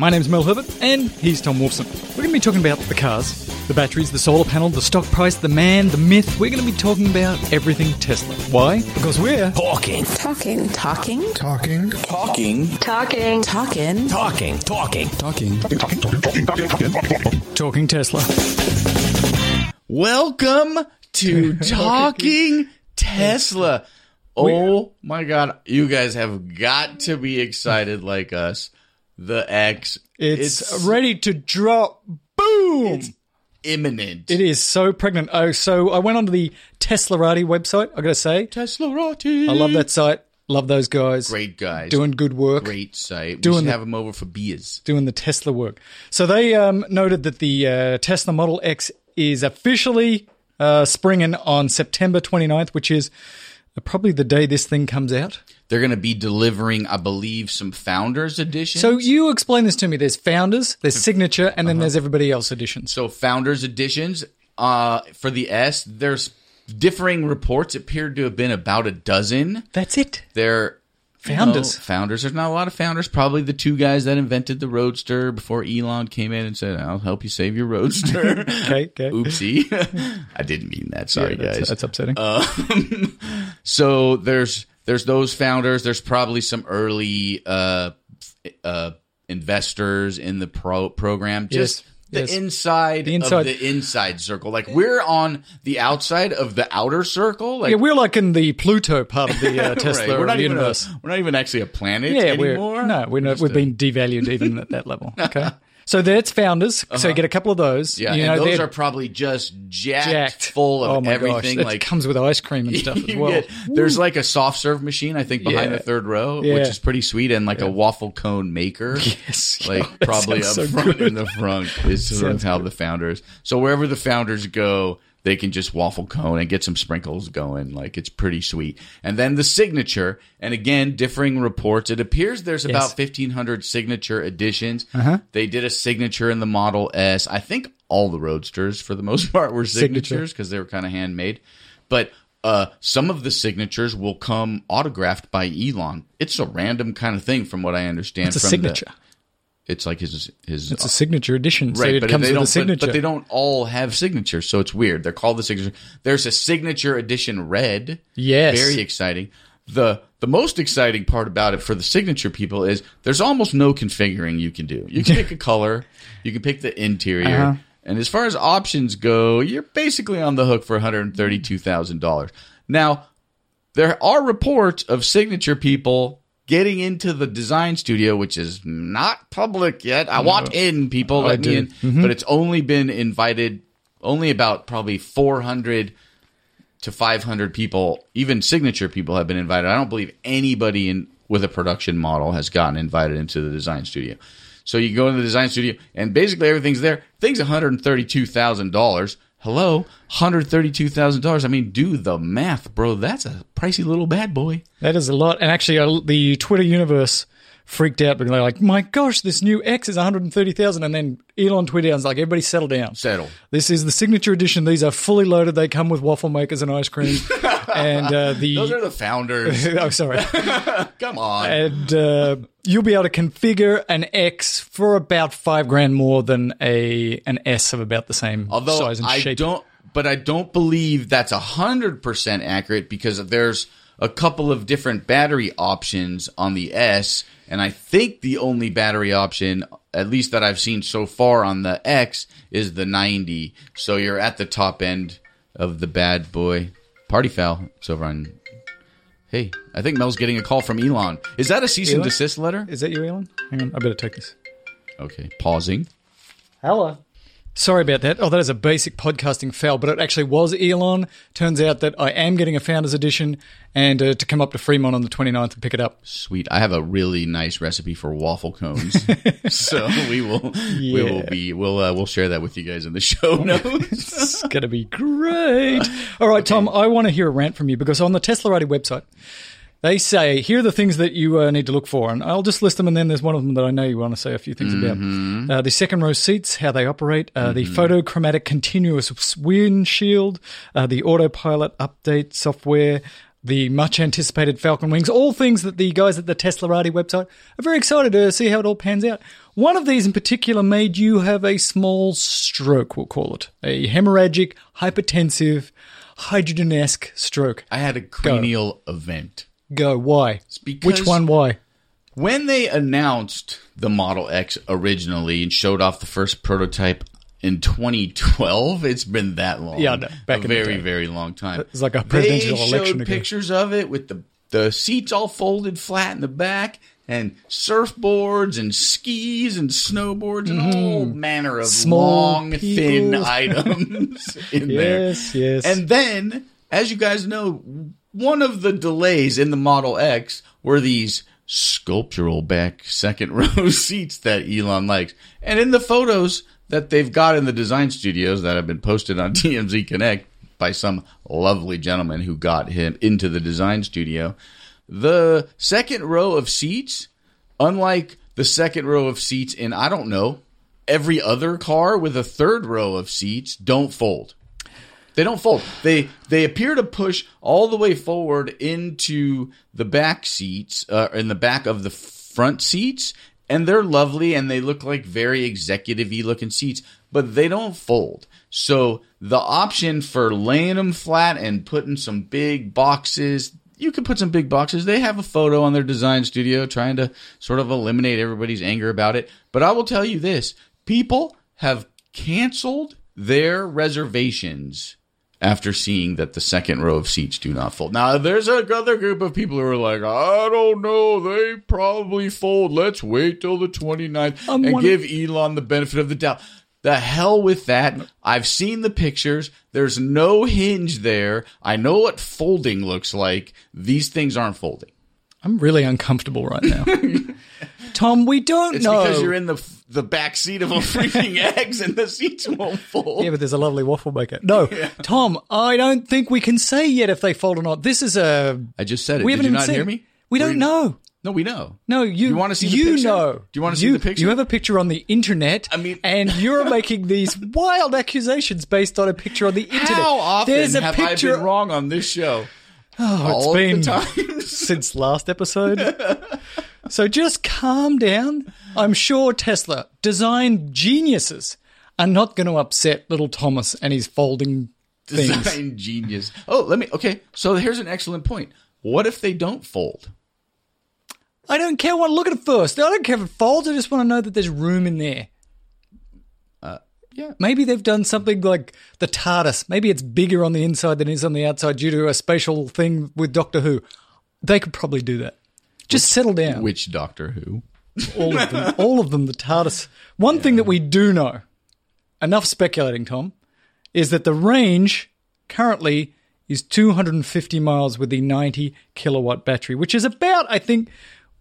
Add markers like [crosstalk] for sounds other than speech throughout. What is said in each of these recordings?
My name's Mel Herbert, and he's Tom Wolfson. We're going to be talking about the cars, the batteries, the solar panel, the stock price, the man, the myth. We're going to be talking about everything Tesla. Why? Because we're Talking. Talking. Talking. Talking. Talking. Talking. Talking. Talking. Talking. Talking. talking Tesla. Welcome to [laughs] Talking Tesla. Oh my god, you guys have got to be excited like us. The X It's, ready to drop. Boom! it's imminent. It is so pregnant. Oh, so I went onto the Teslarati website. I got to say, Teslarati. I love that site. Love those guys. Great guys. Doing good work. great site. Doing we should the- have them over for beers. doing the Tesla work. So they um, noted that the uh, Tesla Model X is officially uh, springing on September 29th, which is probably the day this thing comes out. They're going to be delivering, I believe, some Founders editions. So you explain this to me. There's Founders, there's Signature, and then there's everybody else editions. So founders editions uh, for the S, there's differing reports appeared to have been about a dozen. That's it. They're you Founders. know, founders. There's not a lot of founders. Probably the two guys that invented the Roadster before Elon came in and said, "I'll help you save your Roadster." [laughs] Okay, okay. Oopsie, [laughs] I didn't mean that. Sorry, that's, guys. that's upsetting. Um, [laughs] so there's there's those founders. There's probably some early uh, uh, investors in the pro program. Just Yes, the yes. inside, The inside. of the inside circle. Like we're on the outside of the outer circle. Like yeah, we're like in the Pluto part of the uh, Tesla [laughs] Right. We're not even a, we're not even actually a planet yeah, anymore. we're no, we're not, we've been devalued even at that level. Okay, [laughs] so that's Founders. So you get a couple of those. Uh-huh. Yeah, you and know, those they're probably just jacked, jacked full of oh my everything. Gosh, like it comes with ice cream and stuff [laughs] as well. get- there's like a soft serve machine, I think, behind Yeah. the third row, Yeah. which is pretty sweet, and like a waffle cone maker. [laughs] Yes, Like that probably up so front good. in the front is [laughs] how the founders. So wherever the founders go, they can just waffle cone and get some sprinkles going. Like it's pretty sweet. And then the signature, and again, differing reports. It appears there's about 1,500 signature editions. Uh-huh. They did a signature in the Model S. I think all the Roadsters, for the most [laughs] part, were signatures because they were kind of handmade. But uh, some of the signatures will come autographed by Elon. It's a random kind of thing, from what I understand. It's a from the- signature. It's like his his It's a signature edition, so right, it but comes with a signature. But, but they don't all have signatures, so it's weird. They're called the signature. There's a signature edition red. Yes. very exciting. the The most exciting part about it for the signature people is there's almost no configuring you can do. You can pick a [laughs] color, you can pick the interior, Uh-huh. and as far as options go, you're basically on the hook for one hundred thirty two thousand dollars. Now, there are reports of signature people getting into the design studio, which is not public yet. I no. want in, people. Oh, let I me in. Mm-hmm. But it's only been invited only about probably 400 to 500 people, even signature people have been invited. I don't believe anybody in with a production model has gotten invited into the design studio. So you go into the design studio and basically everything's there. Things $132,000. Hello, hundred thirty-two thousand dollars. I mean, do the math, bro. That's a pricey little bad boy. That is a lot. And actually, uh, the Twitter universe freaked out because they're like, "My gosh, this new X is one hundred and thirty thousand. And then Elon tweeted out, and was like, "Everybody, settle down. Settle. This is the signature edition. These are fully loaded. They come with waffle makers and ice cream. [laughs] and uh, the Those are the founders. [laughs] oh, sorry. [laughs] Come on. and uh, you'll be able to configure an X for about five grand more than a an S of about the same Although size and I shape. don't, but I don't believe that's hundred percent accurate because there's a couple of different battery options on the S, and I think the only battery option, at least that I've seen so far on the X, is the 90. So you're at the top end of the bad boy. Party foul. It's over on. Hey, I think Mel's getting a call from Elon. Is that a cease and desist letter? Is that you, Elon? Hang on, I better take this. Okay, pausing. Hello. Sorry about that. Oh, that is a basic podcasting fail, but it actually was Elon. Turns out that I am getting a Founders Edition and uh, to come up to Fremont on the 29th and pick it up. Sweet. I have a really nice recipe for waffle cones. [laughs] so we will we will be we'll uh, we'll share that with you guys in the show [laughs] notes. It's going to be great. All right, Tom, I want to hear a rant from you because on the Tesla Teslarati website, they say, here are the things that you uh, need to look for. And I'll just list them, and then there's one of them that I know you want to say a few things about. Uh, the second row seats, how they operate, uh, the photochromatic continuous windshield, uh, the autopilot update software, the much anticipated Falcon Wings, all things that the guys at the Teslarati website are very excited to see how it all pans out. One of these in particular made you have a small stroke, we'll call it. A hemorrhagic, hypertensive, hydrogen esque stroke. I had a cranial event. Go, why? Which one, why? When they announced the Model X originally and showed off the first prototype in 2012, it's been that long. Yeah, know. Back a in the very, day. very long time. It's like a presidential they election showed pictures of it with the the seats all folded flat in the back and surfboards and skis and snowboards and all manner of Mm-hmm. Small long, thin [laughs] items in [laughs] there. Yes, yes. And then, as you guys know, one of the delays in the Model X were these sculptural back second [laughs] row seats that Elon likes. And in the photos that they've got in the design studios that have been posted on [laughs] TMC Connect by some lovely gentleman who got him into the design studio, the second row of seats, unlike the second row of seats in, I don't know, every other car with a third row of seats, don't fold. They don't fold. They they appear to push all the way forward into the back seats, uh, in the back of the front seats, and they're lovely and they look like very executive-y looking seats, but they don't fold. So the option for laying them flat and putting some big boxes, you can put some big boxes. They have a photo on their design studio trying to sort of eliminate everybody's anger about it. But I will tell you this: people have canceled their reservations after seeing that the second row of seats do not fold. Now, there's another group of people who are like, I don't know, they probably fold. Let's wait till the 29th I'm and give Elon the benefit of the doubt. The hell with that. I've seen the pictures. There's no hinge there. I know what folding looks like. These things aren't folding. I'm really uncomfortable right now. [laughs] Tom, we don't know. It's know. because you're in the the back seat of a freaking [laughs] X and the seats won't fold. Yeah, but there's a lovely waffle maker. No, Tom, I don't think we can say yet if they fold or not. This is a. I just said it. We Did haven't you not seen hear me? We don't you- know. No, we know. No, you. You wanna see the You picture? know. Do you wanna see You- the picture? You have a picture on the internet. I mean- and [laughs] you're making these wild accusations based on a picture on the internet. How often There's a have picture I been wrong on this show? Oh, it's All been the time. since last episode. [laughs] so just calm down. I'm sure Tesla design geniuses are not going to upset little Thomas and his folding things. Design genius. Oh, let me. Okay, so here's an excellent point. What if they don't fold? I don't care. I look at it first. I don't care if it folds. I just want to know that there's room in there. Uh, yeah. Maybe they've done something like the TARDIS. Maybe it's bigger on the inside than it is on the outside due to a spatial thing with Doctor Who. They could probably do that. Just settle down. Which Doctor Who? all of them. All of them. The TARDIS. One thing that we do know, enough speculating, Tom, is that the range currently is 250 miles with the 90 kilowatt battery, which is about, I think,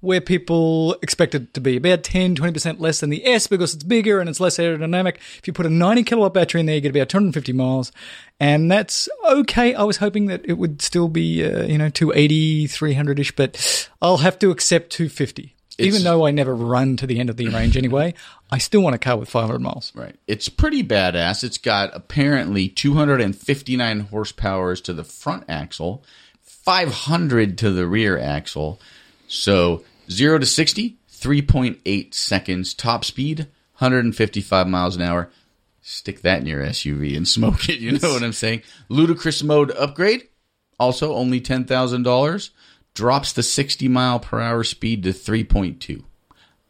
where people expect it to be. About 10, 20% less than the S because it's bigger and it's less aerodynamic. If you put a 90 kilowatt battery in there, you get about 250 miles. And that's okay. I was hoping that it would still be, uh, you know, 280, 300 ish, but I'll have to accept 250. Even though I never run to the end of the range anyway, I still want a car with 500 miles. Right. It's pretty badass. It's got apparently 259 horsepower to the front axle, 500 to the rear axle. So 0 to 60, 3.8 seconds. Top speed, 155 miles an hour. Stick that in your SUV and [laughs] smoke it. You know what I'm saying? Ludicrous mode upgrade, also only $10,000. Drops the 60 mile per hour speed to 3.2.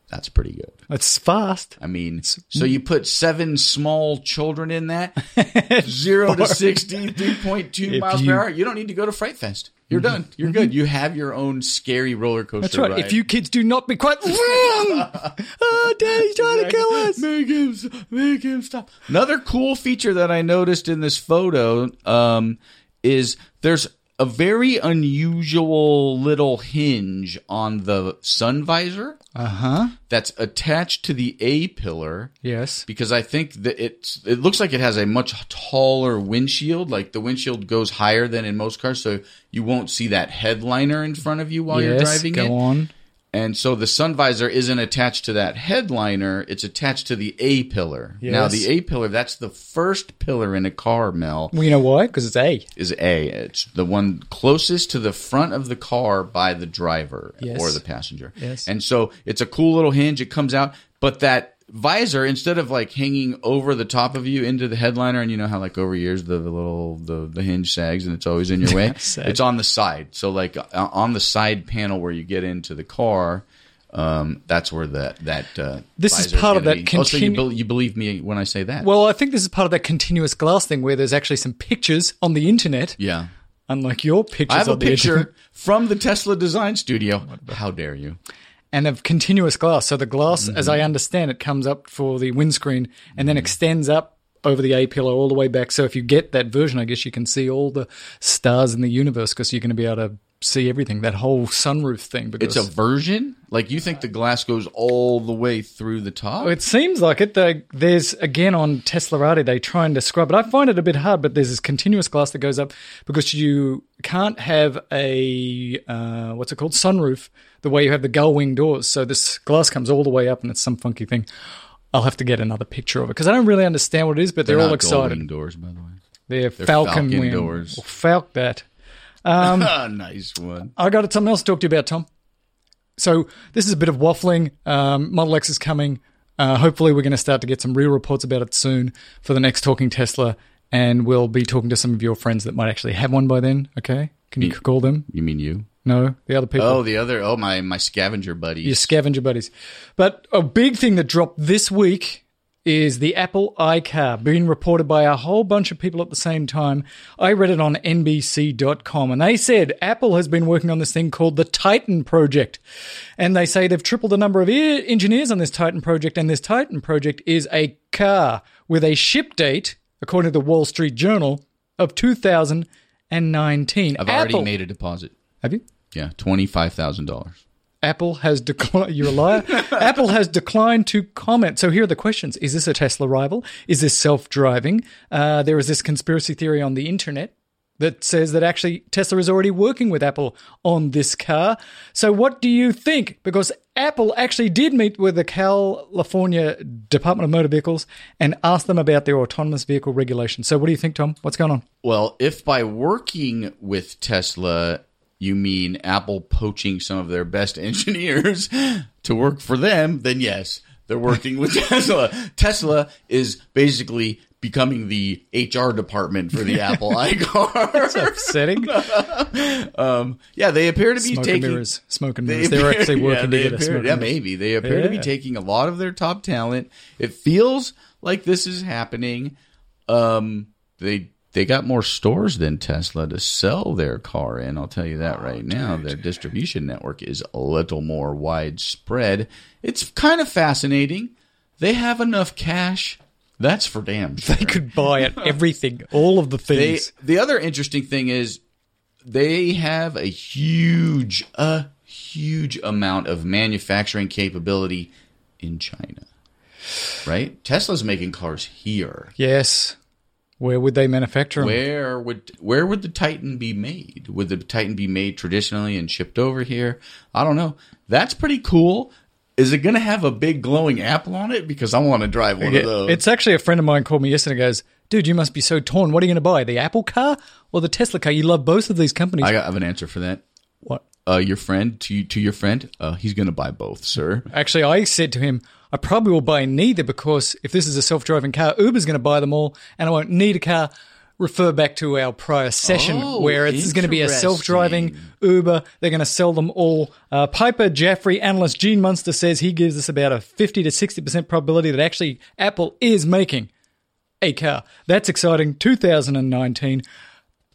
That's pretty good. That's fast. I mean, so you put seven small children in that, [laughs] zero to 60, 3.2 miles you- per hour. You don't need to go to Fright Fest. You're mm-hmm. done. You're good. Mm-hmm. You have your own scary roller coaster That's right. ride. If you kids do not be quiet, oh, [laughs] ah, daddy's trying to kill us. Make him, make him stop. Another cool feature that I noticed in this photo um, is there's a very unusual little hinge on the sun visor Uh huh. that's attached to the A pillar. Yes. because I think that it's it looks like it has a much taller windshield. Like the windshield goes higher than in most cars, so you won't see that headliner in front of you while you're yes. driving Go it. on. And so the sun visor isn't attached to that headliner; it's attached to the A pillar. Now, the A pillar that's the first pillar in a car, Mel. Well, you know why? Because it's A. is A. It's the one closest to the front of the car by the driver Yes. or the passenger. Yes. And so it's a cool little hinge. It comes out, but that visor instead of like hanging over the top of you into the headliner and you know how like over years the, the little the, the hinge sags and it's always in your [laughs] way it's on the side so like on the side panel where you get into the car um, that's where that that uh, This is part of that be. oh so you, continu- bel you believe me when I say that Well, I think this is part of that continuous glass thing where there's actually some pictures on the internet, yeah unlike your pictures I have a the internet. picture from the Tesla design studio. How dare you? And of continuous glass. So the glass, as Mm-hmm. I understand it, comes up for the windscreen and then extends up over the A pillar all the way back. So if you get that version, I guess you can see all the stars in the universe because you're going to be able to see everything. That whole sunroof thing. Because It's a version? Like you think the glass goes all the way through the top? It seems like it. They, there's again on Tesla Teslarati, they try and describe it. I find it a bit hard, but there's this continuous glass that goes up because you can't have a uh, what's it called sunroof the way you have the gull wing doors. So this glass comes all the way up, and it's some funky thing. I'll have to get another picture of it because I don't really understand what it is, but they're, They're all excited. Doors, by the way. They're, They're Falcon, Falcon wing doors. or Falc that. [laughs] nice one. I got something else to talk to you about, Tom. So this is a bit of waffling. Um, Model X is coming. Uh, hopefully, we're going to start to get some real reports about it soon for the next Talking Tesla, and we'll be talking to some of your friends that might actually have one by then. Okay, can you Me- call them? You mean you? No, the other people. Oh, the other. Oh, my my scavenger buddies. your scavenger buddies. But a big thing that dropped this week is the Apple iCar being reported by a whole bunch of people at the same time. I read it on NBC.com and they said Apple has been working on this thing called the Titan Project. And they say they've tripled the number of engineers on this Titan project. And this Titan project is a car with a ship date, according to the Wall Street Journal, of 2019. I've already made a deposit. Have you? Yeah, twenty five thousand dollars. Apple has declined. [laughs] You're a liar. Apple has declined to comment. So here are the questions: Is this a Tesla rival? Is this self-driving? Uh, there is this conspiracy theory on the internet that says that actually Tesla is already working with Apple on this car. So what do you think? Because Apple actually did meet with the California Department of Motor Vehicles and asked them about their autonomous vehicle regulation. So what do you think, Tom? What's going on? Well, if by working with Tesla you mean Apple poaching some of their best [laughs] engineers to work for them, then yes, they're working with [laughs] Tesla. Tesla is basically becoming the HR department for the [laughs] Apple iCar. Upsetting. yeah, they appear to be Smoke and taking mirrors. Smoke and They mirrors. They're appear- actually yeah, working they together. appear- smoke yeah, maybe they appear to be taking a lot of their top talent. It feels like this is happening. Um, they they got more stores than Tesla to sell their car in. I'll tell you that oh, right now. Their distribution network is a little more widespread. It's kind of fascinating. They have enough cash. That's for damn sure. They could buy it, [laughs] everything, all of the They, things. the other interesting thing is they have a huge, a huge amount of manufacturing capability in China. Right? Tesla's making cars here. yes. Where would they manufacture them? Where would where would the Titan be made? Would the Titan be made traditionally and shipped over here? I don't know. That's pretty cool. Is it going to have a big glowing apple on it? Because I want to drive one Yeah, of those. It's actually a friend of mine called me yesterday and goes, Dude, you must be so torn. What are you going to buy? The Apple car or the Tesla car? You love both of these companies. I have an answer for that. what? Uh, your friend to to your friend, uh, he's going to buy both, sir. Actually, I said to him, I probably will buy neither because if this is a self driving car, Uber's going to buy them all and I won't need a car. Refer back to our prior session Oh, where it's going to be a self driving Uber. They're going to sell them all. Uh, Piper Jaffray, analyst Gene Munster says he gives us about a 50 to 60% probability that actually Apple is making a car. That's exciting. 2019.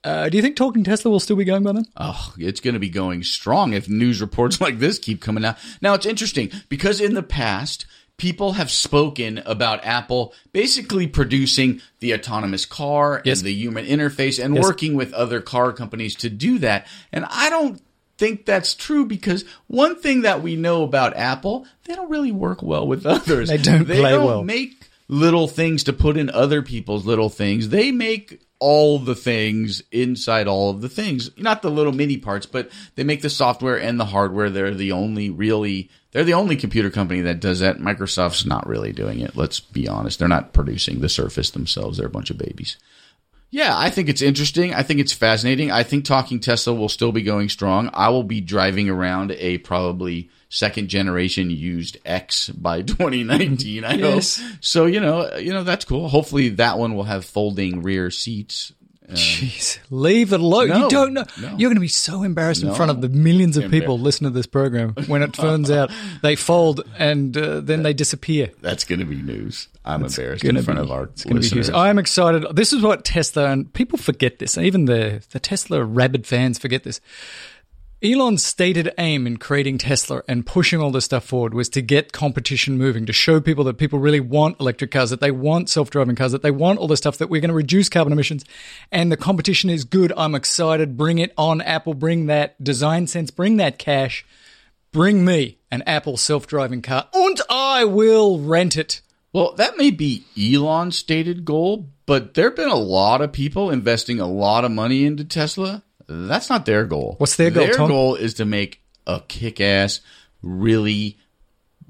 Uh, do you think Talking Tesla will still be going by then? Oh, it's going to be going strong if news reports [laughs] like this keep coming out. Now, it's interesting because in the past, people have spoken about Apple basically producing the autonomous car Yes. and the human interface and working with other car companies to do that. And I don't think that's true because one thing that we know about Apple, they don't really work well with others. [laughs] They don't they play don't well. make little things to put in other people's little things. They make all the things inside all of the things. Not the little mini parts, but they make the software and the hardware. They're the only really they're the only computer company that does that. Microsoft's not really doing it. Let's be honest. They're not producing the Surface themselves. They're a bunch of babies. Yeah, I think it's interesting. I think it's fascinating. I think Talking Tesla will still be going strong. I will be driving around a probably second generation used X by [laughs] 2019. I Yes. hope. So you know, you know that's cool. Hopefully that one will have folding rear seats. Jeez, leave it alone. No, you don't know. no. You're going to be so embarrassed in front of the millions of people listening to this program when it turns out [laughs] they fold and uh, then they disappear. That's going to be news. I'm embarrassed in front be- of our it's listeners. I'm excited. This is what Tesla and people forget this. Even the the Tesla rabid fans forget this. Elon's stated aim in creating Tesla and pushing all this stuff forward was to get competition moving, to show people that people really want electric cars, that they want self driving cars, that they want all this stuff, that we're going to reduce carbon emissions. And the competition is good. I'm excited. Bring it on, Apple. Bring that design sense. Bring that cash. Bring me an Apple self driving car. And I will rent it. Well, that may be Elon's stated goal, but there have been a lot of people investing a lot of money into Tesla. That's not their goal. What's their goal, Their Tom? goal is to make a kick ass, really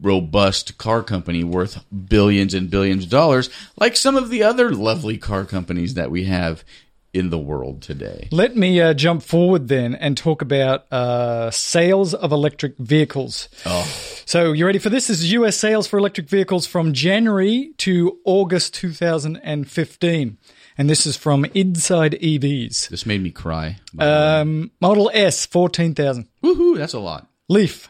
robust car company worth billions and billions of dollars, like some of the other lovely car companies that we have in the world today. Let me uh, jump forward then and talk about uh, sales of electric vehicles. Oh. So, you ready for this? This is US sales for electric vehicles from January to August 2015. And this is from Inside EVs. This made me cry. by the way. Um, Model S, 14,000. Woohoo, that's a lot. Leaf,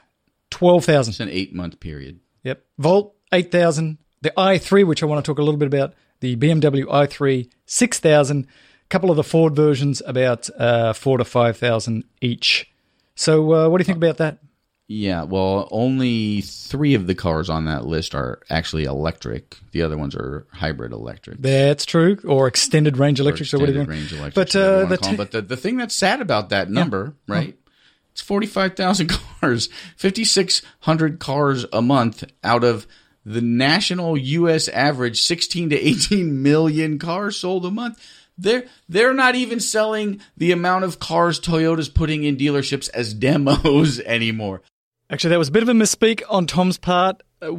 12,000. It's an eight month period. Yep. Volt, 8,000. The i3, which I want to talk a little bit about. The BMW i3, 6,000. A couple of the Ford versions, about uh, 4 to 5,000 each. So, uh, what do you think about that? Yeah, well, only three of the cars on that list are actually electric. The other ones are hybrid electric. That's true. Or extended range electrics, or, whatever. extended range electric. But, you uh, the t- but the, the thing that's sad about that number, right? It's 45,000 [laughs] cars, 5,600 cars a month out of the national U.S. average 16 to 18 million cars sold a month. They're, they're not even selling the amount of cars Toyota's putting in dealerships as demos [laughs] anymore. Actually, that was a bit of a misspeak on Tom's part. Uh,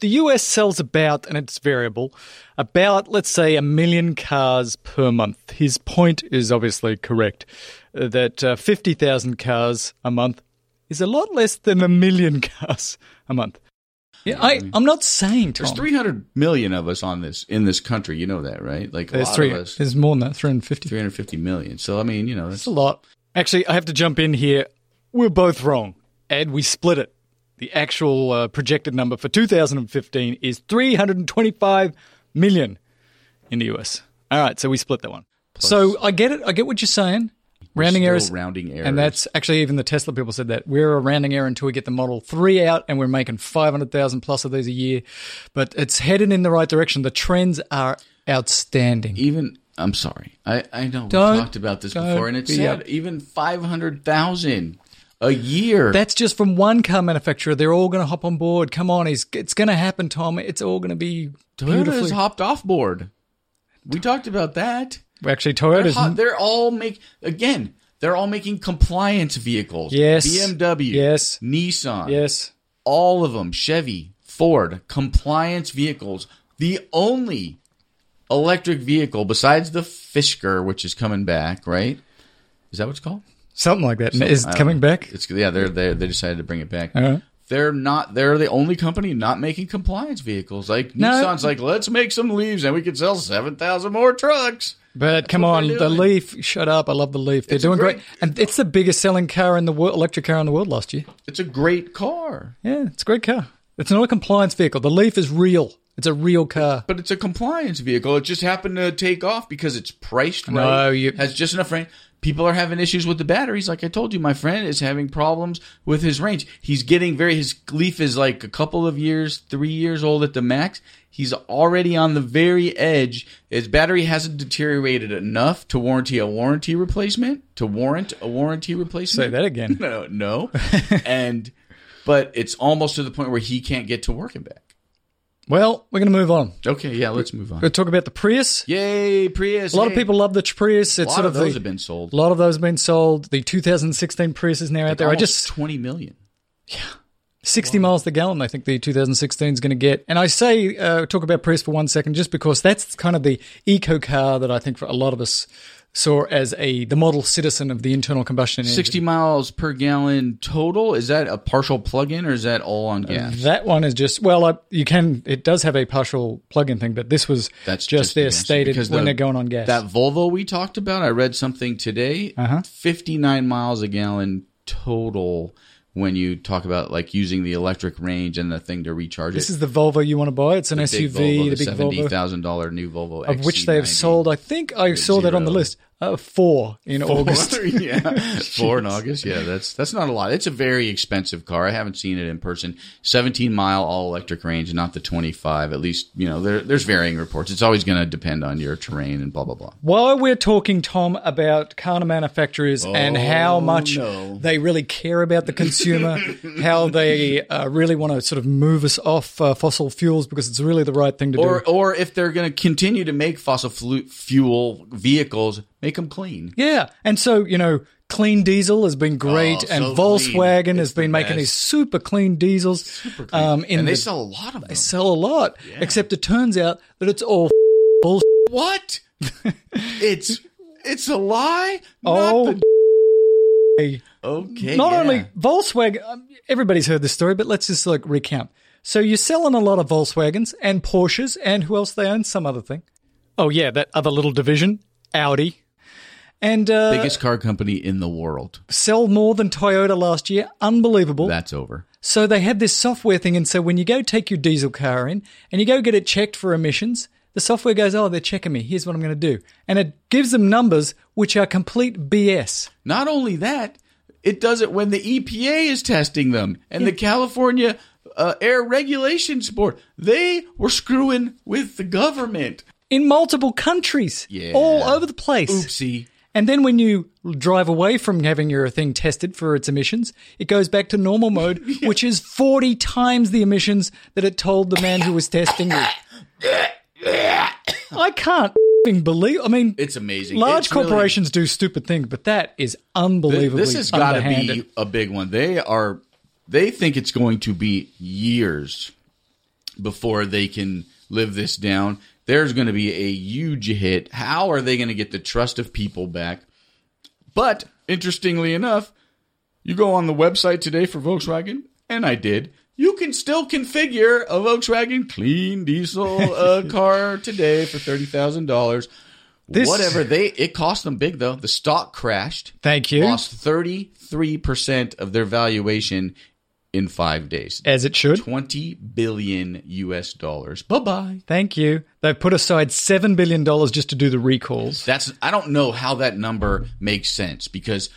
the US sells about, and it's variable, about, let's say, a million cars per month. His point is obviously correct uh, that uh, 50,000 cars a month is a lot less than a million [laughs] cars a month. Yeah, I, I'm not saying, Tom. There's 300 million of us on this in this country. You know that, right? Like a There's lot three. of us. There's more than that. 350. 350 million. So I mean, you know, that's That's a lot. Actually, I have to jump in here. We're both wrong. Ed, we split it. The actual uh, projected number for 2015 is 325 million in the US. All right, so we split that one. so I get it. I get what you're saying. Rounding errors. rounding errors. And that's actually even the Tesla people said that. We're a rounding error until we get the Model 3 out and we're making 500,000 plus of these a year. But it's heading in the right direction. The trends are outstanding. even. I'm sorry. I I know we Don't- talked about this before, and it's be sad. up. Even 500,000 a year. That's just from one car manufacturer. They're all going to hop on board. Come on, it's, it's going to happen, Tom. It's all going to be Toyota beautifully. has hopped off board. We talked about that. Actually, They're, Toyota's. hot- they're all make again. They're all making compliance vehicles. Yes. BMW. Yes. Nissan. yes. all of them Chevy, Ford, compliance vehicles. The only electric vehicle besides the Fisker, which is coming back, right? Is that what it's called? Something like that. Is I it don't coming know. back? It's yeah, they're they they decided to bring it back. Right. They're not. They're the only company not making compliance vehicles. Like No. Nissan's like, let's make some leaves and we can sell seven thousand more trucks. But come on, the. Leaf. Shut up! I love the Leaf. They're It's doing great. great- and it's the biggest selling car in the world, electric car in the world last year. It's a great car, Yeah, it's a great car. It's not a compliance vehicle. The Leaf is real. It's a real car. but it's a compliance vehicle. It just happened to take off because it's priced right. No, you- has just enough range. People are having issues with the batteries. Like I told you, my friend is having problems with his range. He's getting very, his Leaf is like a couple of years, three years old at the max. He's already on the very edge. His battery hasn't deteriorated enough to warranty a warranty replacement, to warrant a warranty replacement. Say that again. [laughs] No, no. and, but it's almost to the point where he can't get to work and back. Well, we're going to move on. Okay, yeah, let's move on. We'll talk about the Prius. Yay, Prius! A lot of people love the Prius. A It's lot sort of those the, have been sold. A lot of those have been sold. The 2016 Prius is now out there. I just twenty million. Yeah. 60 miles to gallon. I think the 2016 is going to get. And I say uh, talk about Prius for one second, just because that's kind of the eco car that I think for a lot of us saw as a the model citizen of the internal combustion engine. 60 miles per gallon total. Is that a partial plug-in or is that all on gas? That one is just well, I, you can. It does have a partial plug-in thing, but this was That's just, the there gas. stated when the- they're going on gas. That Volvo we talked about, I read something today. Uh-huh. 59 miles a gallon total when you talk about like using the electric range and the thing to recharge it. this is the Volvo you want to buy. It's an big SUV, Volvo, the big seventy thousand dollar new Volvo, of which they have sold. I think I saw that on the list. Uh, four in August. [laughs] Yeah, [laughs] four in August. Yeah, that's that's not a lot. It's a very expensive car. I haven't seen it in person. Seventeen mile all electric range, not the twenty five. At least you know there, there's varying reports. It's always going to depend on your terrain and blah blah blah. While we're talking, Tom, about car manufacturers and how much no. they really care about the consumer, [laughs] how they uh, really want to sort of move us off uh, fossil fuels because it's really the right thing to Or do. or if they're going to continue to make fossil fuel vehicles, make them clean. Yeah, and so you know, clean diesel has been great, Oh, and so Volkswagen clean. has It's the been making best. these super clean diesels. Um, in and they the- sell a lot of them. they sell a lot, except it turns out that it's all [laughs] bullshit. What? it's it's a lie. Oh, Not the- [laughs] [laughs] okay. not yeah. only Volkswagen, um, everybody's heard this story, but let's just like recount. So you're selling a lot of Volkswagens and Porsches, and who else they own? Some other thing. Oh yeah, that other little division, Audi, and uh, biggest car company in the world. sell more than Toyota last year. Unbelievable. That's over. So they had this software thing, and so when you go take your diesel car in and you go get it checked for emissions, the software goes, "Oh, they're checking me. Here's what I'm going to do," and it gives them numbers which are complete BS. Not only that, it does it when the EPA is testing them and the California uh, Air Regulations Board. They were screwing with the government. in multiple countries, Yeah. all over the place. Oopsie. And then when you drive away from having your thing tested for its emissions, it goes back to normal mode, [laughs] which is 40 times the emissions that it told the man who was testing you. I can't believe. I mean, It's amazing. large It's really- corporations do stupid things, but that is unbelievably this has got to be a big one. They are they think it's going to be years before they can live this down. There's going to be a huge hit. How are they going to get the trust of people back? But interestingly enough, you go on the website today for Volkswagen, and I did. You can still configure a Volkswagen clean diesel uh, [laughs] car today for thirty thousand dollars. This- Whatever they, it cost them big though. The stock crashed Thank you. lost 33% of their valuation in five days. As it should. 20 billion US dollars. Bye bye. Thank you. They've put aside $7 billion just to do the recalls. That's, I don't know how that number makes sense because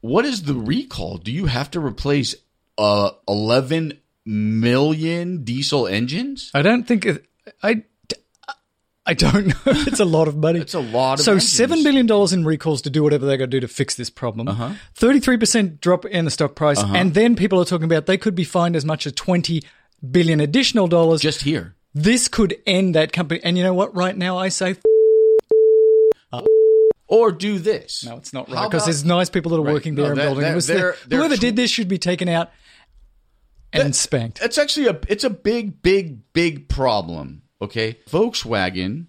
what is the recall? Do you have to replace uh, 11 million diesel engines? I don't think it, I. I don't know. [laughs] It's a lot of money. It's a lot of money. So engines. seven billion dollars in recalls to do whatever they got to do to fix this problem. Uh-huh. Thirty-three percent drop in the stock price, and then people are talking about they could be fined as much as twenty billion additional dollars. Just here. this could end that company. And you know what? Right now, I say f- Or do this. no, it's not right because about- there's nice people that are Right. working No, there and that- building. that- it was they're- the- they're whoever tw- did this should be taken out and spanked. It's actually a it's a big big big problem. Okay, Volkswagen,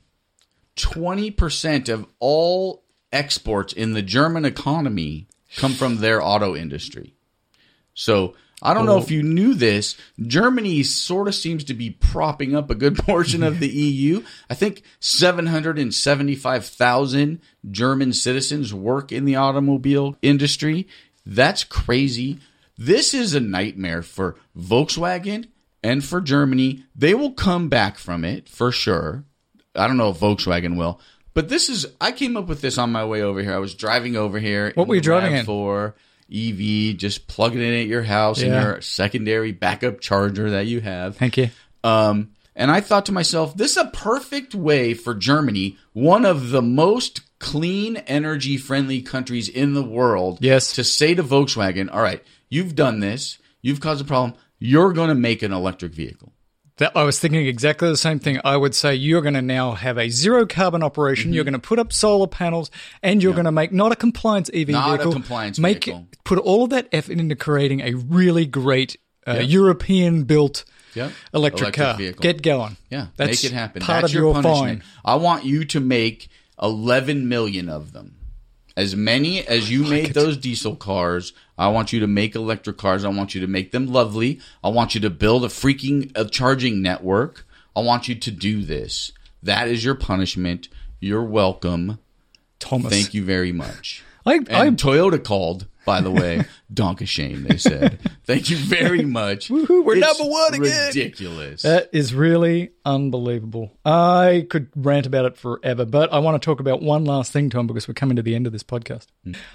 twenty percent of all exports in the German economy come from their auto industry. So I don't know if you knew this. Germany sort of seems to be propping up a good [laughs] portion of the EU. I think 775,000 German citizens work in the automobile industry. That's crazy. This is a nightmare for Volkswagen and for Germany. They will come back from it for sure. I don't know if Volkswagen will, but this is. I came up with this on my way over here. I was driving over here. What were you driving in? For EV, just plug it in at your house in your secondary backup charger that you have. Thank you. Um, and I thought to myself, this is a perfect way for Germany, one of the most clean energy friendly countries in the world, Yes. to say to Volkswagen, all right, you've done this, you've caused a problem, you're going to make an electric vehicle. That I was thinking exactly the same thing. I would say you're going to now have a zero carbon operation. Mm-hmm. You're going to put up solar panels, and you're going to make not a compliance EV Not a compliance make vehicle. put all of that effort into creating a really great uh, European built Yep. electric, Electric car. vehicle. Get going. Yeah, That's make it happen. Part That's of your, your punishment. fine. I want you to make 11 million of them. As many as you made it. those diesel cars, I want you to make electric cars. I want you to make them lovely. I want you to build a freaking uh, charging network. I want you to do this. That is your punishment. You're welcome. Thomas. Thank you very much. I, And I Toyota called, by the way. [laughs] Donk shame, they said. Thank you very much. Woohoo, we're It's number one again. Ridiculous. That is really unbelievable. I could rant about it forever, but I want to talk about one last thing, Tom, because we're coming to the end of this podcast.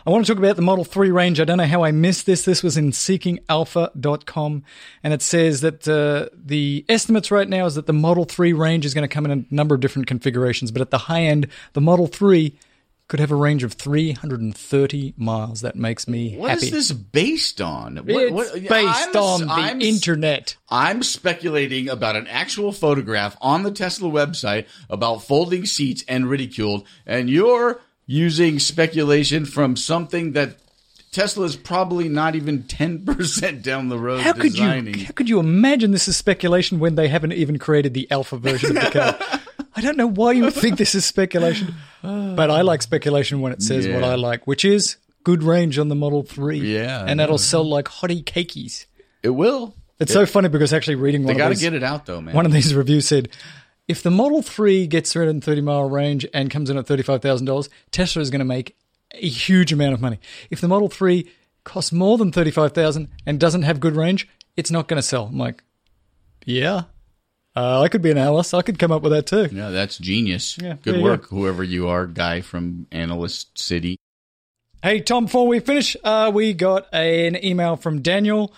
I want to talk about the Model 3 range. I don't know how I missed this. This was in seekingalpha.com, and it says that uh, the estimates right now is that the Model 3 range is going to come in a number of different configurations, but at the high end, the Model 3 could have a range of 330 miles. That makes me What happy. is this based on? What, It's what- based I'm- on the I'm- internet. I'm speculating about an actual photograph on the Tesla website about folding seats and ridiculed, and you're using speculation from something that Tesla is probably not even 10% down the road How could you? How could you imagine this is speculation when they haven't even created the alpha version of the car? [laughs] I don't know why you would think this is speculation, [laughs] but I like speculation when it says what I like, which is good range on the Model Three. Yeah, and that'll sell like hottie cakeys. it will. It's so funny because actually reading They one got of to these, get it out, though, man. one of these [laughs] reviews said. If the Model 3 gets 330 mile range and comes in at $35,000, Tesla is going to make a huge amount of money. If the Model 3 costs more than 35,000 and doesn't have good range, it's not going to sell. I'm like, yeah. Uh, I could be an analyst. I could come up with that too. yeah, that's genius. Yeah, Good work, whoever you are, guy from Analyst City. Hey, Tom, before we finish, uh, we got an email from Daniel.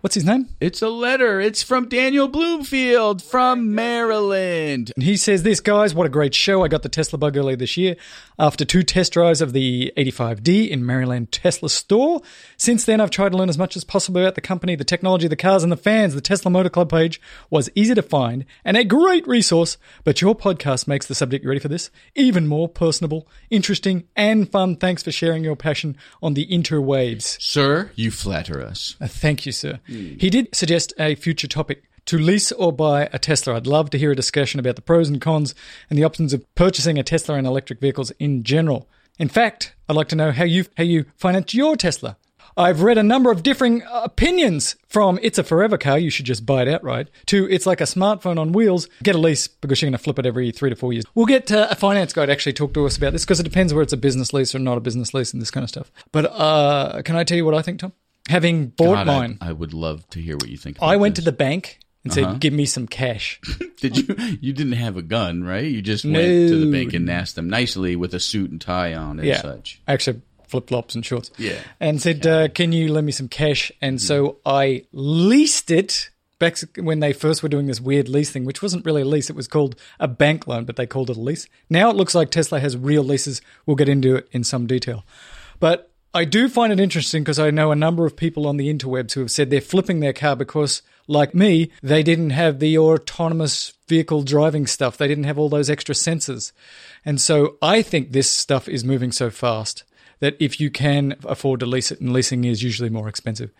What's his name? It's a letter. It's from Daniel Bloomfield from Maryland. And he says this, guys, what a great show. I got the Tesla bug earlier this year after two test drives of the 85D in Maryland Tesla store. Since then, I've tried to learn as much as possible about the company, the technology, the cars, and the fans. The Tesla Motor Club page was easy to find and a great resource, but your podcast makes the subject, ready for this? Even more personable, interesting, and fun. Thanks for sharing your passion on the interwaves. Sir, you flatter us. Uh, Thank you, sir. He did suggest a future topic to lease or buy a Tesla. I'd love to hear a discussion about the pros and cons and the options of purchasing a Tesla and electric vehicles in general. In fact, I'd like to know how you how you finance your Tesla. I've read a number of differing opinions from it's a forever car, you should just buy it outright, to it's like a smartphone on wheels, get a lease because you're going to flip it every three to four years. We'll get uh, a finance guy to actually talk to us about this because it depends where it's a business lease or not a business lease and this kind of stuff. But uh, can I tell you what I think, Tom? Having bought God, mine. I, would love to hear what you think. I went to the bank and said, "Give me some cash." [laughs] Did you? You didn't have a gun, right? You just went to the bank and asked them nicely with a suit and tie on and yeah, such. actually flip flops and shorts. Yeah. and said, uh, "Can you lend me some cash?" And so I leased it back when they first were doing this weird lease thing, which wasn't really a lease; it was called a bank loan, but they called it a lease. Now it looks like Tesla has real leases. We'll get into it in some detail, but. I do find it interesting because I know a number of people on the interwebs who have said they're flipping their car because, like me, they didn't have the autonomous vehicle driving stuff. They didn't have all those extra sensors. And so I think this stuff is moving so fast that if you can afford to lease it, and leasing is usually more expensive,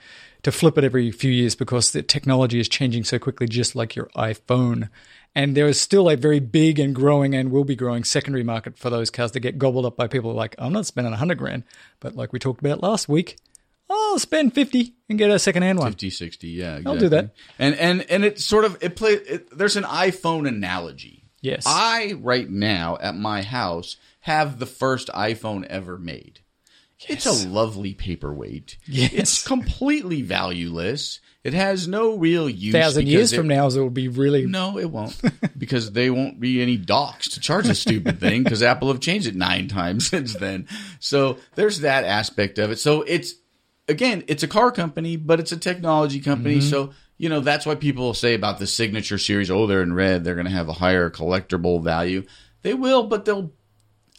to flip it every few years because the technology is changing so quickly, just like your iPhone. And there is still a very big and growing and will be growing secondary market for those cars that get gobbled up by people like, I'm not spending a 100 grand. But like we talked about last week, I'll spend 50 and get a secondhand one. 50, 60, yeah. I'll do that. And and and it sort of it play. It, there's an iPhone analogy. Yes. I right now at my house have the first iPhone ever made. Yes. It's a lovely paperweight. Yes. It's completely valueless. It has no real use. thousand years it- from now, it will be really. No, it won't, because they won't be any docs to charge a stupid thing. Because Apple have changed it nine times [laughs] since then. So there's that aspect of it. So it's again, it's a car company, but it's a technology company. Mm-hmm. So you know that's why people say about the signature series. Oh, they're in red. They're going to have a higher collectible value. They will, but they'll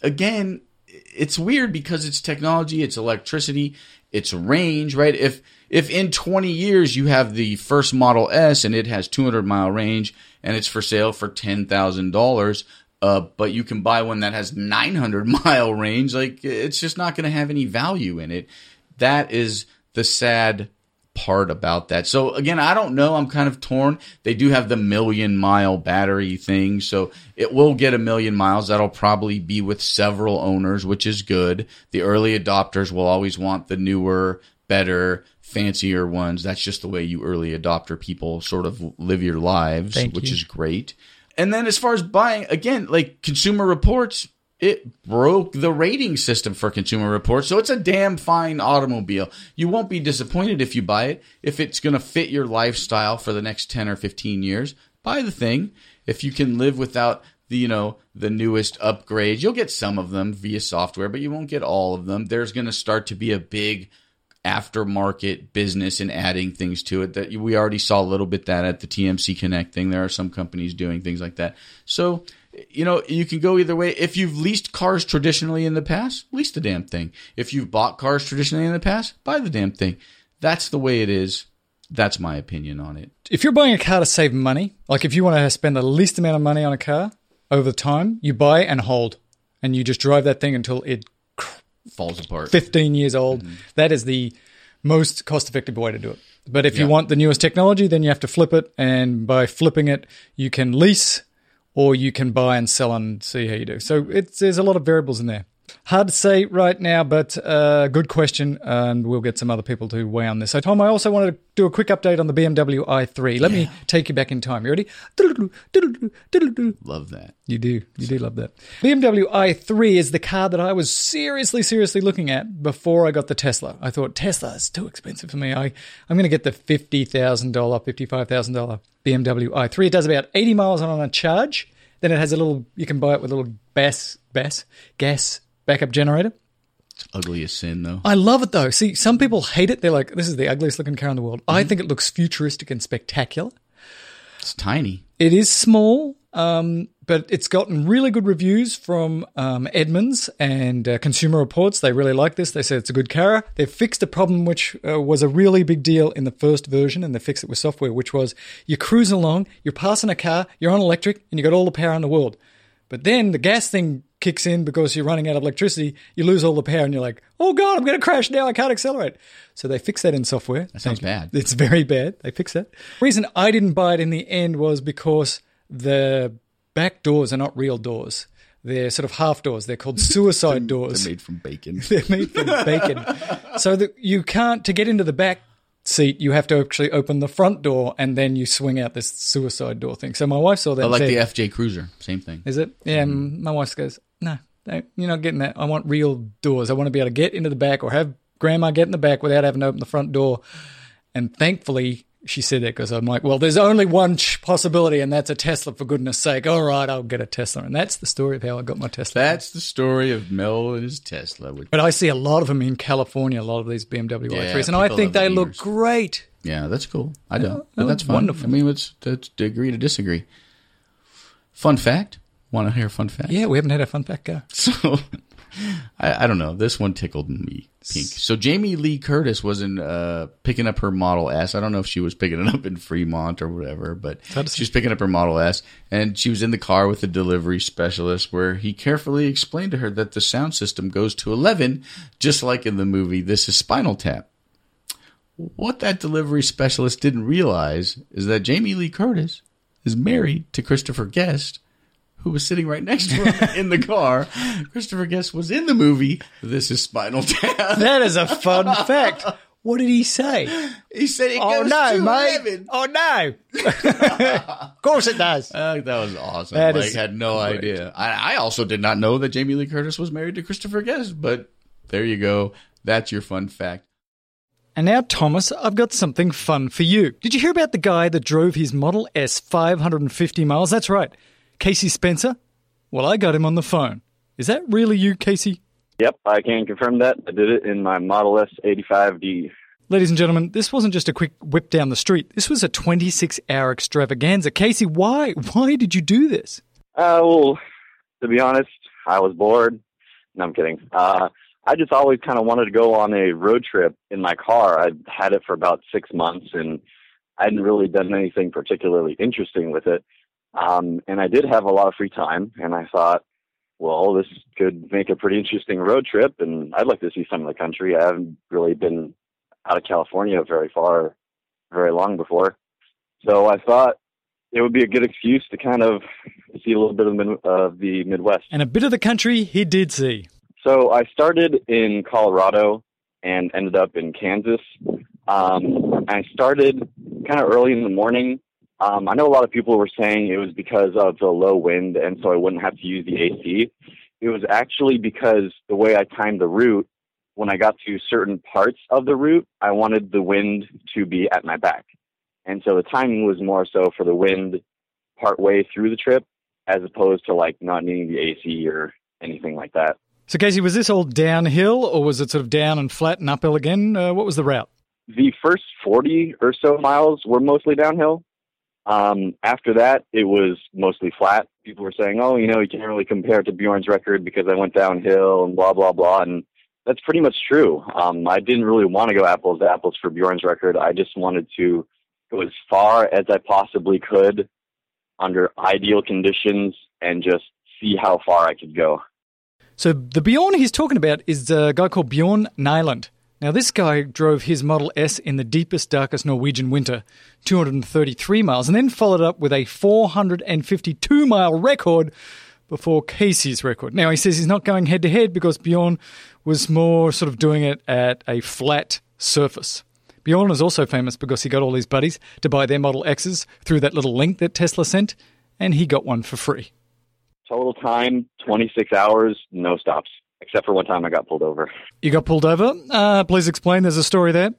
again. It's weird because it's technology, it's electricity, it's range, right? If if in 20 years you have the first Model S and it has 200 mile range and it's for sale for $10,000, uh, but you can buy one that has 900 [laughs] mile range, like it's just not going to have any value in it. That is the sad part about that. So again, I don't know. I'm kind of torn. They do have the million mile battery thing, so it will get a million miles. That'll probably be with several owners, which is good. The early adopters will always want the newer, better, fancier ones. That's just the way you early adopter people sort of live your lives, Thank which you. is great. And then as far as buying, again, like Consumer Reports, it broke the rating system for Consumer Reports. So it's a damn fine automobile. You won't be disappointed if you buy it. If it's going to fit your lifestyle for the next 10 or 15 years, buy the thing. If you can live without the, you know, the newest upgrades, you'll get some of them via software, but you won't get all of them. There's going to start to be a big aftermarket business and adding things to it that we already saw a little bit that at the TMC Connect thing. There are some companies doing things like that. So, you know, you can go either way. If you've leased cars traditionally in the past, lease the damn thing. If you've bought cars traditionally in the past, buy the damn thing. That's the way it is. That's my opinion on it. If you're buying a car to save money, like if you want to spend the least amount of money on a car over time, you buy and hold, and you just drive that thing until it Falls apart. 15 years old. Mm-hmm. That is the most cost effective way to do it. But if you want the newest technology, then you have to flip it. And by flipping it, you can lease or you can buy and sell and see how you do. So it's, there's a lot of variables in there. Hard to say right now, but uh, good question. And we'll get some other people to weigh on this. So, Tom, I also wanted to do a quick update on the BMW i3. Let me take you back in time. You ready? Love that. You do. You do love that. BMW i3 is the car that I was seriously, seriously looking at before I got the Tesla. I thought Tesla is too expensive for me. I, I'm going to get the $50,000, $55,000 BMW i3. It does about 80 miles on a charge. Then it has a little, you can buy it with a little bass, bass, gas backup generator. It's ugly as sin, though. I love it though. See, some people hate it. They're like, this is the ugliest looking car in the world. I think it looks futuristic and spectacular. It's tiny. It is small, um, but it's gotten really good reviews from um, Edmunds and uh, Consumer Reports. They really like this. They say it's a good car. They've fixed a problem which uh, was a really big deal in the first version, and they fixed it with software, which was you're cruising along, you're passing a car, you're on electric, and you got all the power in the world. But then the gas thing kicks in because you're running out of electricity. You lose all the power, and you're like, "Oh God, I'm going to crash now! I can't accelerate." So they fix that in software. That sounds bad. [laughs] It's very bad. They fix that. reason I didn't buy it in the end was because the back doors are not real doors. They're sort of half doors. They're called [laughs] suicide doors. They're made from bacon. [laughs] They're made from bacon. So that you can't, to get into the back seat, you have to actually open the front door and then you swing out this suicide door thing. So my wife saw that. I like said, the FJ Cruiser. Same thing. Is it? Yeah. Mm-hmm. and My wife goes, no, you're not getting that. I want real doors. I want to be able to get into the back or have grandma get in the back without having to open the front door. And thankfully, she said that because I'm like, well, there's only one possibility, and that's a Tesla, for goodness sake. All right, I'll get a Tesla. And that's the story of how I got my Tesla. That's the story of Mel and his Tesla. Which, but I see a lot of them in California, a lot of these BMW Yeah, i3s, and I think they the look great. yeah, that's cool. I don't. but that's fine. wonderful. I mean, let's, let's agree to disagree. Fun fact. Want to hear a fun fact? Yeah, we haven't had a fun fact go. [laughs] So I, I don't know. This one tickled me pink. So Jamie Lee Curtis wasn't uh, picking up her Model S. I don't know if she was picking it up in Fremont or whatever, but she was picking up her Model S, and she was in the car with the delivery specialist, where he carefully explained to her that the sound system goes to eleven, just like in the movie. This is Spinal Tap. What that delivery specialist didn't realize is that Jamie Lee Curtis is married to Christopher Guest, who was sitting right next to her in the car. [laughs] Christopher Guest was in the movie. This is Spinal Tap. That is a fun fact. [laughs] What did he say? He said it Oh goes no, to mate! 11. Oh no! [laughs] of course it does. Uh, that was awesome. That like, had no great. idea. I, I also did not know that Jamie Lee Curtis was married to Christopher Guest, but there you go. That's your fun fact. And now, Thomas, I've got something fun for you. Did you hear about the guy that drove his Model S 550 miles? That's right, Casey Spencer. Well, I got him on the phone. Is that really you, Casey? Yep, I can confirm that. I did it in my Model S 85D. Ladies and gentlemen, this wasn't just a quick whip down the street. This was a 26 hour extravaganza. Casey, why? Why did you do this? Uh, well, to be honest, I was bored. No, I'm kidding. Uh, I just always kind of wanted to go on a road trip in my car. I'd had it for about six months and I hadn't really done anything particularly interesting with it. Um, and I did have a lot of free time and I thought, well, this could make a pretty interesting road trip and I'd like to see some of the country. I haven't really been out of California very far, very long before. So I thought it would be a good excuse to kind of see a little bit of, mid- of the Midwest. And a bit of the country he did see. So I started in Colorado and ended up in Kansas. Um, I started kind of early in the morning. Um, I know a lot of people were saying it was because of the low wind, and so I wouldn't have to use the AC. It was actually because the way I timed the route, when I got to certain parts of the route, I wanted the wind to be at my back. And so the timing was more so for the wind part way through the trip as opposed to like not needing the AC or anything like that. So, Casey, was this all downhill or was it sort of down and flat and uphill again? Uh, what was the route? The first 40 or so miles were mostly downhill. Um, after that, it was mostly flat. People were saying, oh, you know, you can't really compare it to Bjorn's record because I went downhill and blah, blah, blah. And that's pretty much true. Um, I didn't really want to go apples to apples for Bjorn's record. I just wanted to go as far as I possibly could under ideal conditions and just see how far I could go. So the Bjorn he's talking about is a guy called Bjorn Nyland. Now this guy drove his Model S in the deepest, darkest Norwegian winter, 233 miles, and then followed up with a 452 mile record before Casey's record. Now he says he's not going head to head because Bjorn was more sort of doing it at a flat surface. Bjorn is also famous because he got all his buddies to buy their Model X's through that little link that Tesla sent, and he got one for free. Total time 26 hours, no stops, except for one time I got pulled over. You got pulled over? Uh, please explain. There's a story there.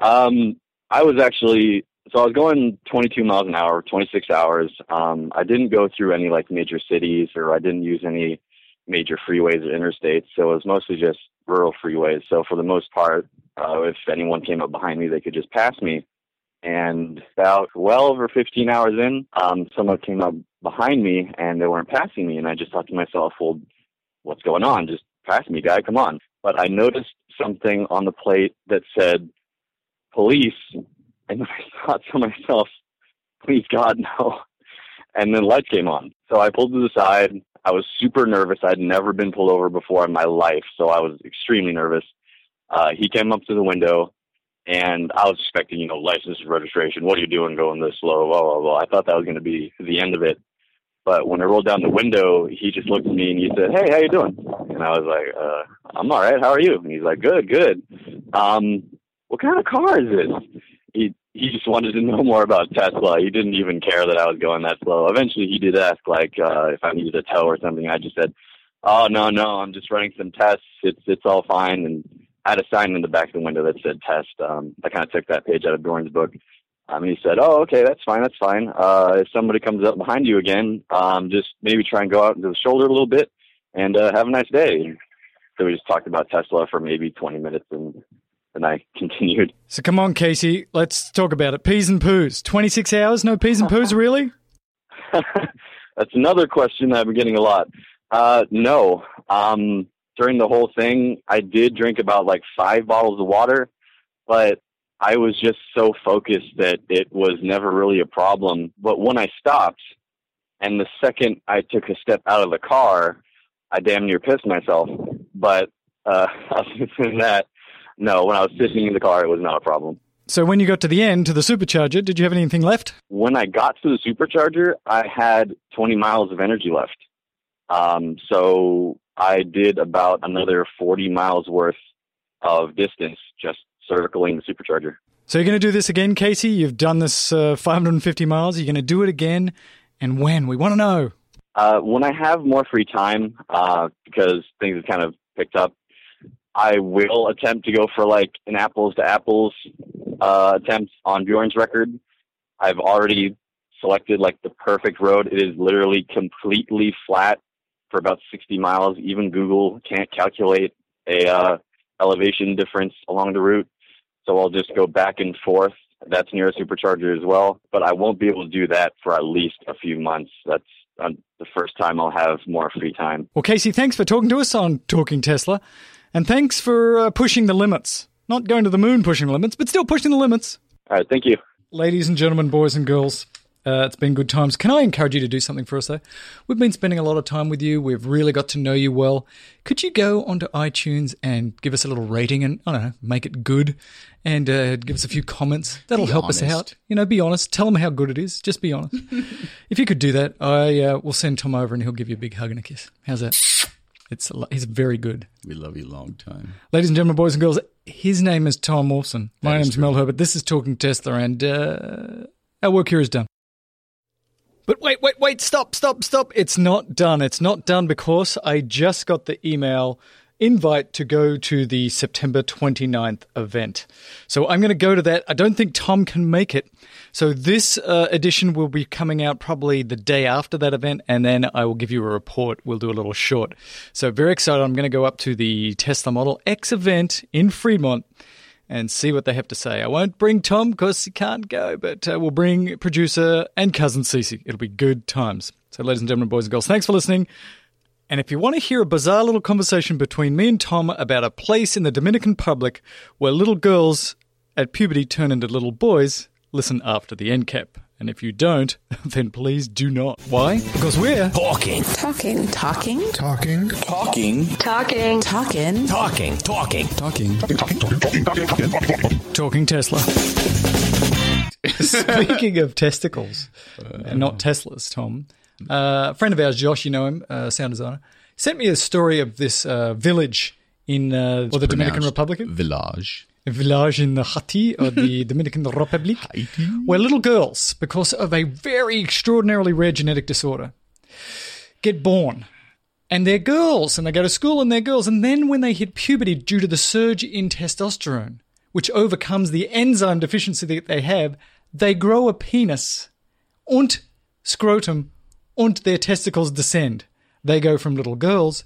Um, I was actually so I was going 22 miles an hour, 26 hours. Um, I didn't go through any like major cities or I didn't use any major freeways or interstates. So it was mostly just rural freeways. So for the most part, uh, if anyone came up behind me, they could just pass me. And about well over 15 hours in, um, someone came up behind me and they weren't passing me. And I just thought to myself, well, what's going on? Just pass me, guy. Come on. But I noticed something on the plate that said police. And [laughs] I thought to myself, please God, no. And then lights came on. So I pulled to the side. I was super nervous. I'd never been pulled over before in my life. So I was extremely nervous. Uh, he came up to the window and I was expecting, you know, license and registration. What are you doing going this slow? Blah, blah, blah. I thought that was going to be the end of it. But when I rolled down the window, he just looked at me and he said, Hey, how you doing? And I was like, uh, I'm all right. How are you? And he's like, good, good. Um, what kind of car is this? He, he just wanted to [laughs] know more about Tesla. He didn't even care that I was going that slow. Eventually he did ask like, uh, if I needed a tow or something. I just said, Oh, no, no, I'm just running some tests. It's, it's all fine. And I had a sign in the back of the window that said test. Um, I kind of took that page out of Bjorn's book. Um, and he said, "Oh, okay, that's fine, that's fine. Uh, if somebody comes up behind you again, um, just maybe try and go out into the shoulder a little bit, and uh, have a nice day." So we just talked about Tesla for maybe 20 minutes, and then I [laughs] continued. So come on, Casey, let's talk about it. Peas and poos. 26 hours, no peas and poos, really? [laughs] that's another question I've been getting a lot. Uh, no. Um, during the whole thing, I did drink about like five bottles of water, but I was just so focused that it was never really a problem. But when I stopped, and the second I took a step out of the car, I damn near pissed myself. But uh, [laughs] other than that, no, when I was sitting in the car, it was not a problem. So when you got to the end, to the supercharger, did you have anything left? When I got to the supercharger, I had 20 miles of energy left. Um, so I did about another 40 miles worth of distance just circling the supercharger. So you're going to do this again, Casey? You've done this uh, 550 miles. You're going to do it again, and when? We want to know. Uh, when I have more free time, uh, because things have kind of picked up, I will attempt to go for like an apples to apples uh, attempt on Bjorn's record. I've already selected like the perfect road. It is literally completely flat for about 60 miles. Even Google can't calculate a uh, elevation difference along the route. So I'll just go back and forth. That's near a supercharger as well, but I won't be able to do that for at least a few months. That's uh, the first time I'll have more free time. Well, Casey, thanks for talking to us on Talking Tesla. And thanks for uh, pushing the limits. Not going to the moon pushing the limits, but still pushing the limits. All right, thank you. Ladies and gentlemen, boys and girls, uh, it's been good times. Can I encourage you to do something for us, though? We've been spending a lot of time with you. We've really got to know you well. Could you go onto iTunes and give us a little rating and, I don't know, make it good and uh, give us a few comments? That'll Be help us out. You know, be honest. Tell them how good it is. Just be honest. [laughs] if you could do that, I uh, will send Tom over and he'll give you a big hug and a kiss. How's that? It's he's very good. We love you long time. Ladies and gentlemen, boys and girls, his name is Tom Wolfson. My That is name's. Mel Herbert. This is Talking Tesla, and uh, our work here is done. But wait, wait, wait, stop, stop, stop. It's not done. It's not done because I just got the email invite to go to the September 29th event. So I'm going to go to that. I don't think Tom can make it. So this uh, edition will be coming out probably the day after that event, and then I will give you a report. We'll do a little short. So very excited. I'm going to go up to the Tesla Model X event in Fremont and see what they have to say. I won't bring Tom because he can't go, but uh, we'll bring producer and cousin Cece. It'll be good times. So, ladies and gentlemen, boys and girls, thanks for listening. And if you want to hear a bizarre little conversation between me and Tom about a place in the Dominican Republic where little girls at puberty turn into little boys, listen after the end cap. And if you don't, [laughs] then please do not. Why? Because we're Talking. Talking. Talking. Talking. Talking. Talking. Talking. Talking. Talking. Talking. talking Talking Tesla. [laughs] Speaking of testicles, and not Teslas, Tom, uh, a friend of ours, Josh, you know him, uh, sound designer, sent me a story of this uh, village in uh, or the Dominican Republic, Village. Village in uh, the Haiti or the Dominican Republic, where little girls, because of a very extraordinarily rare genetic disorder, get born. And they're girls, and they go to school and they're girls. And then when they hit puberty due to the surge in testosterone, which overcomes the enzyme deficiency that they have, they grow a penis und scrotum und their testicles descend. They go from little girls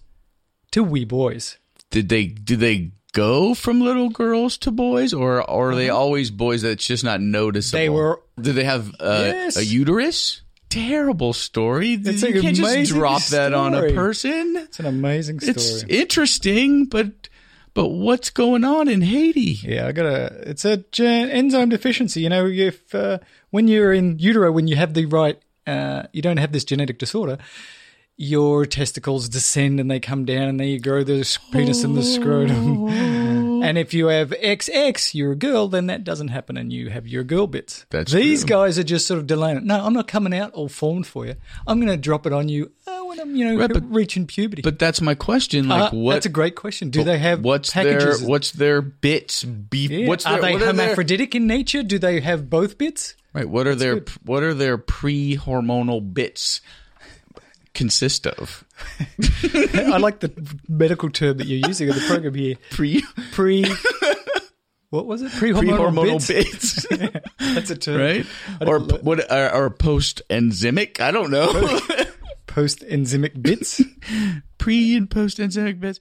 to wee boys. Did they do they go from little girls to boys, or, are they always boys that's just not noticeable? Uh-huh. They were- Did they have uh, Yes. a uterus? Terrible story. It's you an can't just drop that on a person. It's an amazing story. It's interesting, but but what's going on in Haiti? Yeah, I got a. It's a gen- enzyme deficiency. You know, if uh, when you're in utero, when you have the right, uh, you don't have this genetic disorder. Your testicles descend and they come down, and then you grow the s- penis and the scrotum. [laughs] and if you have XX, you're a girl, then that doesn't happen, and you have your girl bits. That's These true. guys are just sort of delaying it. No, I'm not coming out all formed for you. I'm going to drop it on you uh, when I'm, you know, Right, but- reaching puberty. But that's my question. Like, Uh, what? That's a great question. Do they have what's packages? their what's their bits? Beef? Yeah. What's are their, they what are their- hermaphroditic in nature? Do they have both bits? Right. What are their good. what are their pre hormonal bits consist of? [laughs] I like the medical term that you're using in the program here. Pre [laughs] Pre. What was it? Pre pre hormonal hormonal bits. bits. [laughs] That's a term, right? Or p- what uh, or post enzymic? I don't know. Post enzymic bits. pre and post enzymic bits.